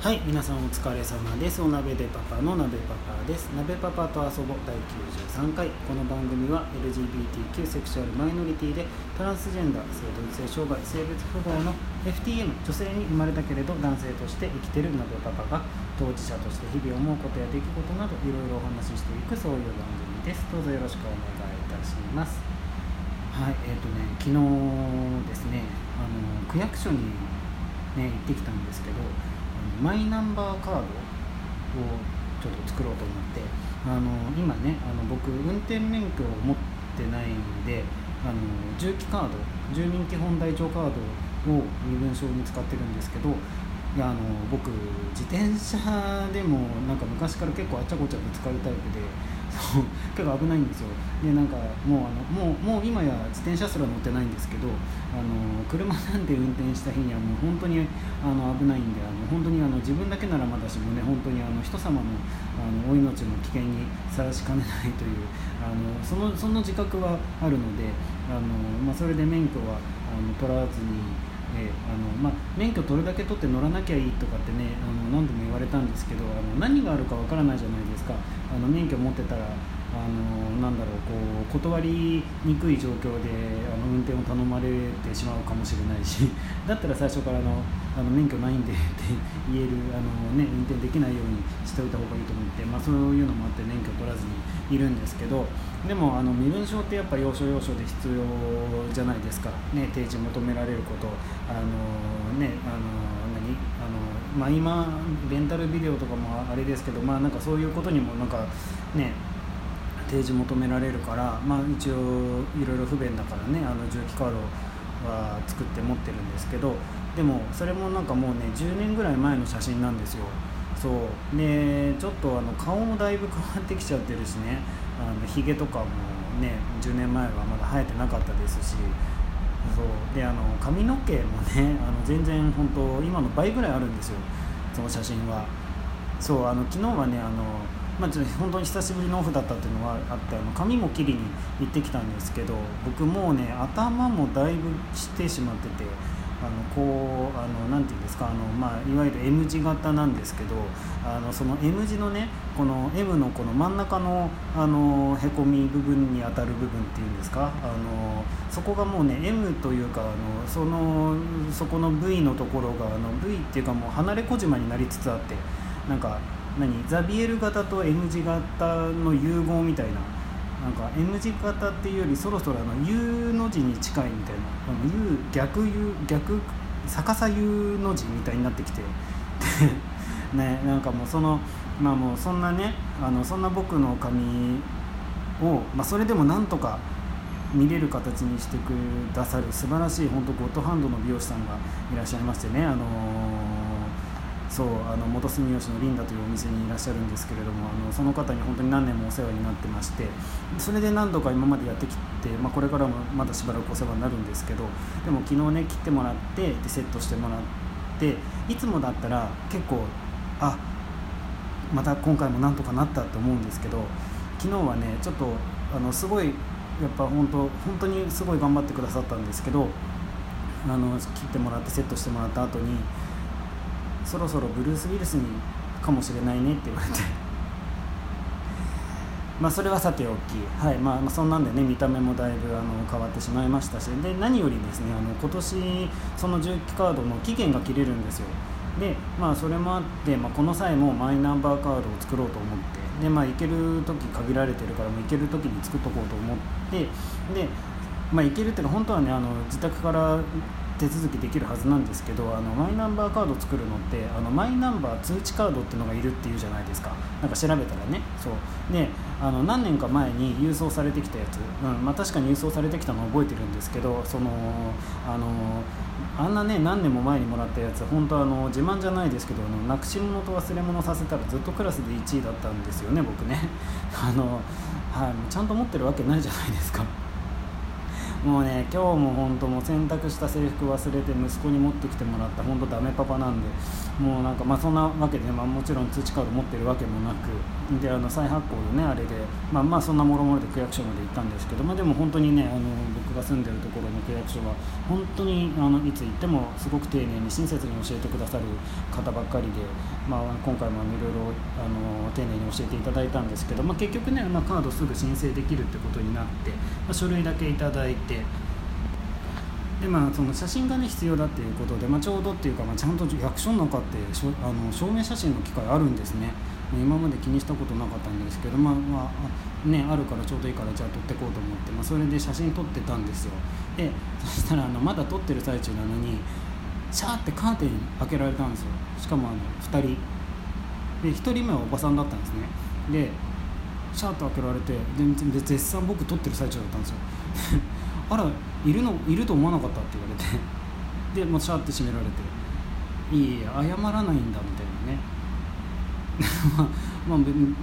はい、皆さんお疲れ様です。お鍋でパパの鍋パパです。鍋パパと遊ぼ第93回。この番組は LGBTQ セクシュアルマイノリティでトランスジェンダー、性同性障害、性別不合の FTM、女性に生まれたけれど男性として生きてる鍋パパが当事者として日々思うことや出来事などいろいろお話ししていくそういう番組です。どうぞよろしくお願いいたします。はい、えっ、ー、とね、昨日ですね、あの区役所にね行ってきたんですけど。マイナンバーカードをちょっと作ろうと思ってあの今ねあの僕運転免許を持ってないんであの重機カード住民基本台帳カードを身分証に使ってるんですけどいやあの僕自転車でもなんか昔から結構あちゃこちゃぶつかるタイプでそう結構危ないんですよでなんかもうあのもうもう今や自転車すら乗ってないんですけどあの車なんて運転した日にはもう本当にあの危ないんであの本当にあの自分だけならまだしもね本当にあの人様のあのお命も危険にさらしかねないというあのそのその自覚はあるのであの、まあ、それで免許はあの取らずに。えあのまあ、免許取るだけ取って乗らなきゃいいとかってねあの何度も言われたんですけどあの何があるかわからないじゃないですか。あの免許持ってたらあのなんだろうこう断りにくい状況であの運転を頼まれてしまうかもしれないし だったら最初からのあの免許ないんでって言えるあの、ね、運転できないようにしておいた方がいいと思って、まあ、そういうのもあって免許取らずにいるんですけどでもあの身分証ってやっぱ要所要所で必要じゃないですか、ね、提示求められること。あの、ね、あの何？あのまあ、今レンタルビデオとかもあれですけど、まあ、なんかそういうことにもなんかね提示求められるから、まあ、一応いろいろ不便だからねあの重機カードは作って持ってるんですけどでもそれもなんかもうね10年ぐらい前の写真なんですよ。そう。でちょっとあの顔もだいぶ変わってきちゃってるしねあのヒゲとかもね10年前はまだ生えてなかったですしそう。であの髪の毛もねあの全然本当今の倍ぐらいあるんですよその写真は。そうあの昨日はねあのまあ、本当に久しぶりのオフだったっていうのはあってあの髪も切りに行ってきたんですけど僕もうね頭もだいぶしてしまっててあのこうあのなていうんですかあの、まあ、いわゆる M 字型なんですけどあのその M 字のねこの M のこの真ん中のあのへこみ部分に当たる部分っていうんですかあのそこがもうね M というかあのそのそこの V のところがあの V っていうかもう離れ小島になりつつあってなんか何？ザビエル型と M 字型の融合みたいな。なんか M 字型っていうよりそろそろあの U の字に近いみたいな。あの U 逆 U 逆逆さ U の字みたいになってきて。ねなんかもうそのまあもうそんなねあのそんな僕の髪を、まあ、それでもなんとか見れる形にしてくださる素晴らしい本当ゴッドハンドの美容師さんがいらっしゃいましてね。あのーそうあの元住吉のリンダというお店にいらっしゃるんですけれどもあのその方に本当に何年もお世話になってましてそれで何度か今までやってきて、まあ、これからもまだしばらくお世話になるんですけどでも昨日ね切ってもらってでセットしてもらっていつもだったら結構あまた今回もなんとかなったと思うんですけど昨日はねちょっとあのすごいやっぱ本当本当にすごい頑張ってくださったんですけどあの切ってもらってセットしてもらった後にそろそろブルース・ウィルスにかもしれないねって言われて。まあそれはさておき、はい。まあ、そんなんでね見た目もだいぶあの変わってしまいましたし。で何よりですねあの今年その重機カードの期限が切れるんですよ。でまあそれもあって、まあ、この際もマイナンバーカードを作ろうと思って。でまあ行ける時限られてるからもう行ける時に作っとこうと思って。でまあ行けるっていうか本当はねあの自宅から手続きできるはずなんですけどあのマイナンバーカード作るのってあのマイナンバー通知カードっていうのがいるっていうじゃないですか。なんか調べたらね。そう。であの何年か前に郵送されてきたやつ、うんまあ、確かに郵送されてきたのは覚えてるんですけどそのあのあんなね何年も前にもらったやつ本当あの自慢じゃないですけどあのなくし物と忘れ物させたらずっとクラスで1位だったんですよね僕ね。あの、はい、ちゃんと持ってるわけないじゃないですか。もうね今日も本当もう洗濯した制服忘れて息子に持ってきてもらった本当ダメパパなんでもうなんかまあそんなわけで、まあ、もちろん通知カード持ってるわけもなくであの再発行のねあれでまあまあそんなもろもろで区役所まで行ったんですけど、まあ、でも本当にねあの僕が住んでるところの区役所は本当にあのいつ行ってもすごく丁寧に親切に教えてくださる方ばっかりで、まあ、今回もいろいろあの丁寧に教えていただいたんですけど、まあ、結局ね、まあ、カードすぐ申請できるってことになって、まあ、書類だけいただいて。でまあ、その写真が、ね、必要だっていうことで、まあ、ちょうどっていうか、まあ、ちゃんと役所の中ってあの証明写真の機会あるんですね。今まで気にしたことなかったんですけど、まあまあね、あるからちょうどいいからじゃあ撮ってこうと思って、まあ、それで写真撮ってたんですよ。でそしたらあのまだ撮ってる最中なのにシャーってカーテン開けられたんですよ。しかもあの2人。で1人目はおばさんだったんですね。でシャーッと開けられてで絶賛僕撮ってる最中だったんですよ。あらいるのいると思わなかったって言われて。で、まあ、シャーって閉められて「いい謝らないんだ」みたいなね。まあ、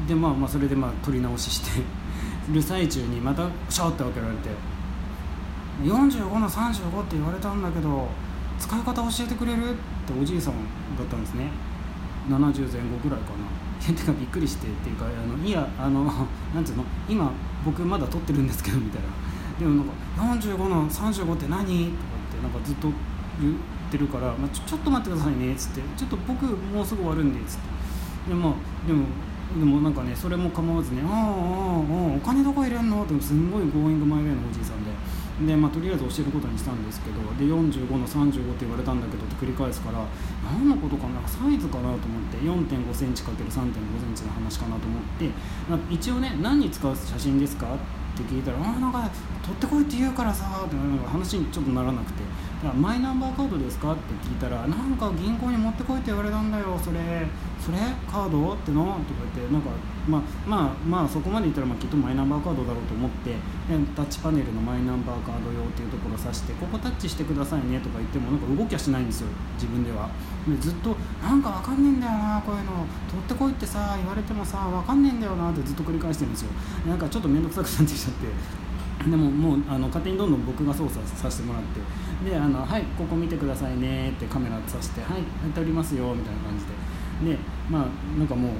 でまあまあそれでまあ撮り直しして。る最中にまたシャーって開けられて「45の35って言われたんだけど使い方教えてくれる?」っておじいさんだったんですね。70前後ぐらいかな。てかびっくりしてっていうかあのいやあのなんていうの？今僕まだ撮ってるんですけどみたいな。でもなんか45の35って何とかってなんかずっと言ってるから、まあ、ちょちょっと待ってくださいねっつってちょっと僕もうすぐ終わるんでっつってで,、まあ、でもでもなんかねそれも構わずね「ああああお金どこ入れんの?」ってすんごいゴーイングマイウェイのおじいさんで。でまあ、とりあえず教えることにしたんですけどで45の35って言われたんだけどって繰り返すから何のことかなサイズかなと思って4 5センチ ×3 5センチの話かなと思って、一応ね何に使う写真ですかって聞いたら「あなんか取ってこいって言うからさ」って話にちょっとならなくて「だからマイナンバーカードですか?」って聞いたら「なんか銀行に持ってこいって言われたんだよ。それそれ？カード?」っての？とか言ってなんかまあまあまあそこまで言ったらまあきっとマイナンバーカードだろうと思ってタッチパネルのマイナンバーカード用っていうところを指して「ここタッチしてくださいね」とか言ってもなんか動きはしないんですよ自分では。でずっと「なんかわかんねえんだよなこういうの。取ってこいってさ言われてもさわかんねえんだよな」ってずっと繰り返してるんですよ。なんかちょっと面倒くさくなってきちゃって。でももうあの勝手にどんどん僕が操作させてもらってであのはいここ見てくださいねってカメラさしてはいやっておりますよみたいな感じで。でまあなんかもう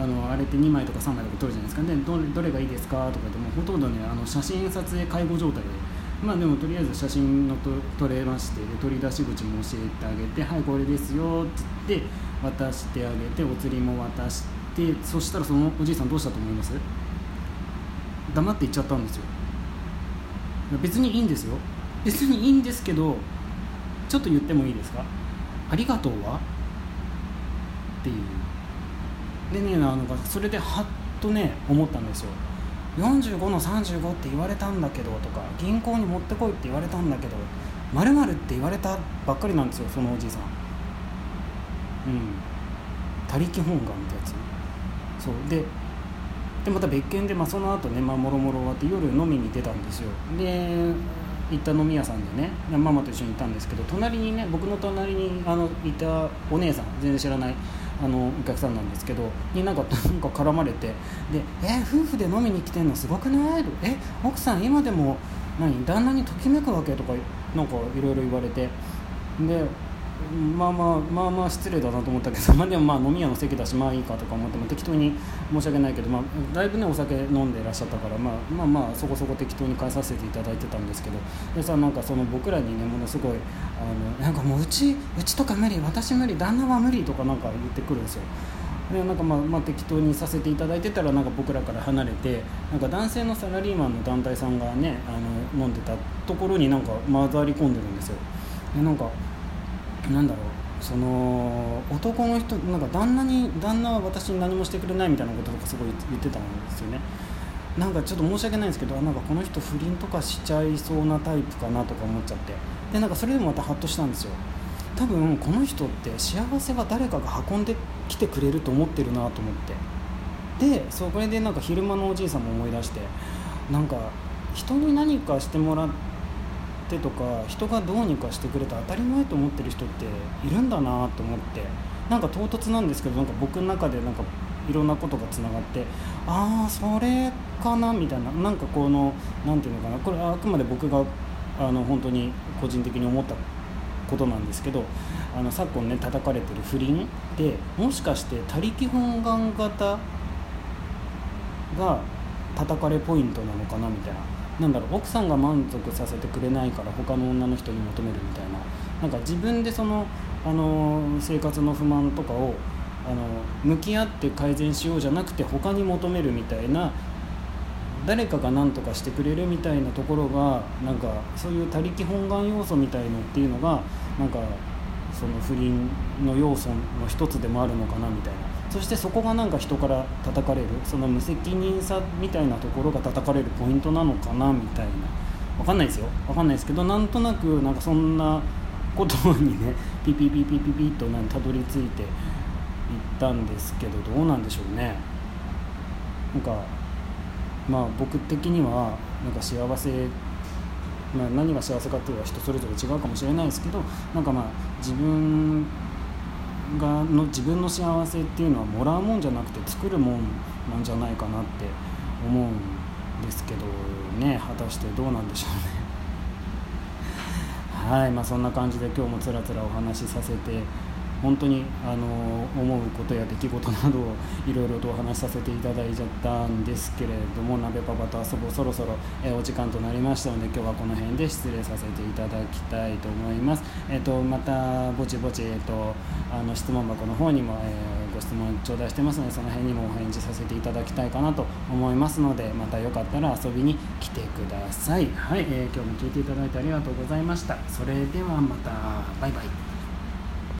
あのあれって2枚とか3枚とか撮るじゃないですか。でどれどれがいいですかとかでもほとんどねあの写真撮影介護状態で。まあでもとりあえず写真のと撮れましてで取り出し口も教えてあげてはいこれですよって言って渡してあげてお釣りも渡してそしたらそのおじいさんどうしたと思います？黙って行っちゃったんですよ。別にいいんですよ。別にいいんですけどちょっと言ってもいいですか？ありがとうは？っていう。でねなんかそれではっとね思ったんですよ。45の35って言われたんだけどとか銀行に持ってこいって言われたんだけどまるって言われたばっかりなんですよそのおじいさん。うん。他力本願ってやつ。そう。ででまた別件で、まあ、その後ねまあもろもろ終わって夜飲みに出たんですよで行った飲み屋さんでねママと一緒にいたんですけど隣にね僕の隣にあのいたお姉さん全然知らないあのお客さんなんですけどになんか なんか絡まれてで「え夫婦で飲みに来てんの？すごくない?」え奥さん今でも何旦那にときめくわけ?」とかなんかいろいろ言われてでまあまあまあまあ失礼だなと思ったけど、まあ、でもまあ飲み屋の席だしまあいいかとか思っても適当に申し訳ないけど、まあ、だいぶねお酒飲んでいらっしゃったから、まあ、まあまあそこそこ適当に返させていただいてたんですけどでさなんかその僕らにねものすごいあのなんかもううちうちとか無理私無理旦那は無理とかなんか言ってくるんですよ。でなんかまあ、まあ、適当にさせていただいてたらなんか僕らから離れてなんか男性のサラリーマンの団体さんがねあの飲んでたところになんか混ざり込んでるんですよ。でなんかなんだろうその男の人なんか旦那に旦那は私に何もしてくれないみたいなこととかすごい言ってたんですよね。なんかちょっと申し訳ないんですけどなんかこの人不倫とかしちゃいそうなタイプかなとか思っちゃって。でなんかそれでもまたハッとしたんですよ。多分この人って幸せは誰かが運んできてくれると思ってるなと思って。でそれでなんか昼間のおじいさんも思い出してなんか人に何かしてもらってってとか人がどうにかしてくれて当たり前と思ってる人っているんだなと思ってなんか唐突なんですけどなんか僕の中でなんかいろんなことがつながってああそれかなみたいななんかこの何て言うのかなこれはあくまで僕があの本当に個人的に思ったことなんですけどあの昨今ね叩かれてる不倫ってもしかして他力本願型が叩かれポイントなのかなみたいななんだろう奥さんが満足させてくれないから他の女の人に求めるみたいな。なんか自分でそのあの生活の不満とかをあの向き合って改善しようじゃなくて他に求めるみたいな誰かが何とかしてくれるみたいなところがなんかそういう他力本願要素みたいのっていうのがなんかその不倫の要素の一つでもあるのかなみたいな。そしてそこがなんか人から叩かれるその無責任さみたいなところが叩かれるポイントなのかなみたいな。分かんないですよ。分かんないですけどなんとなくなんかそんなことにね ピピピピピピッとたどり着いていったんですけどどうなんでしょうね。なんかまあ僕的にはなんか幸せ、まあ、何が幸せかっていうのは人それぞれ違うかもしれないですけどなんかまあ自分がの自分の幸せっていうのはもらうもんじゃなくて作るもんなんじゃないかなって思うんですけどね。果たしてどうなんでしょうね。はいまあそんな感じで今日もつらつらお話しさせて本当にあの思うことや出来事などをいろいろとお話しさせていただいちゃったんですけれども鍋パパと遊ぼうそろそろ、え、お時間となりましたので今日はこの辺で失礼させていただきたいと思います。えーと、またぼちぼち、えーと、あの質問箱の方にも、えー、ご質問頂戴してますのでその辺にもお返事させていただきたいかなと思いますのでまたよかったら遊びに来てください。はい、えー、今日も聞いていただいてありがとうございました。それではまたバイバイ。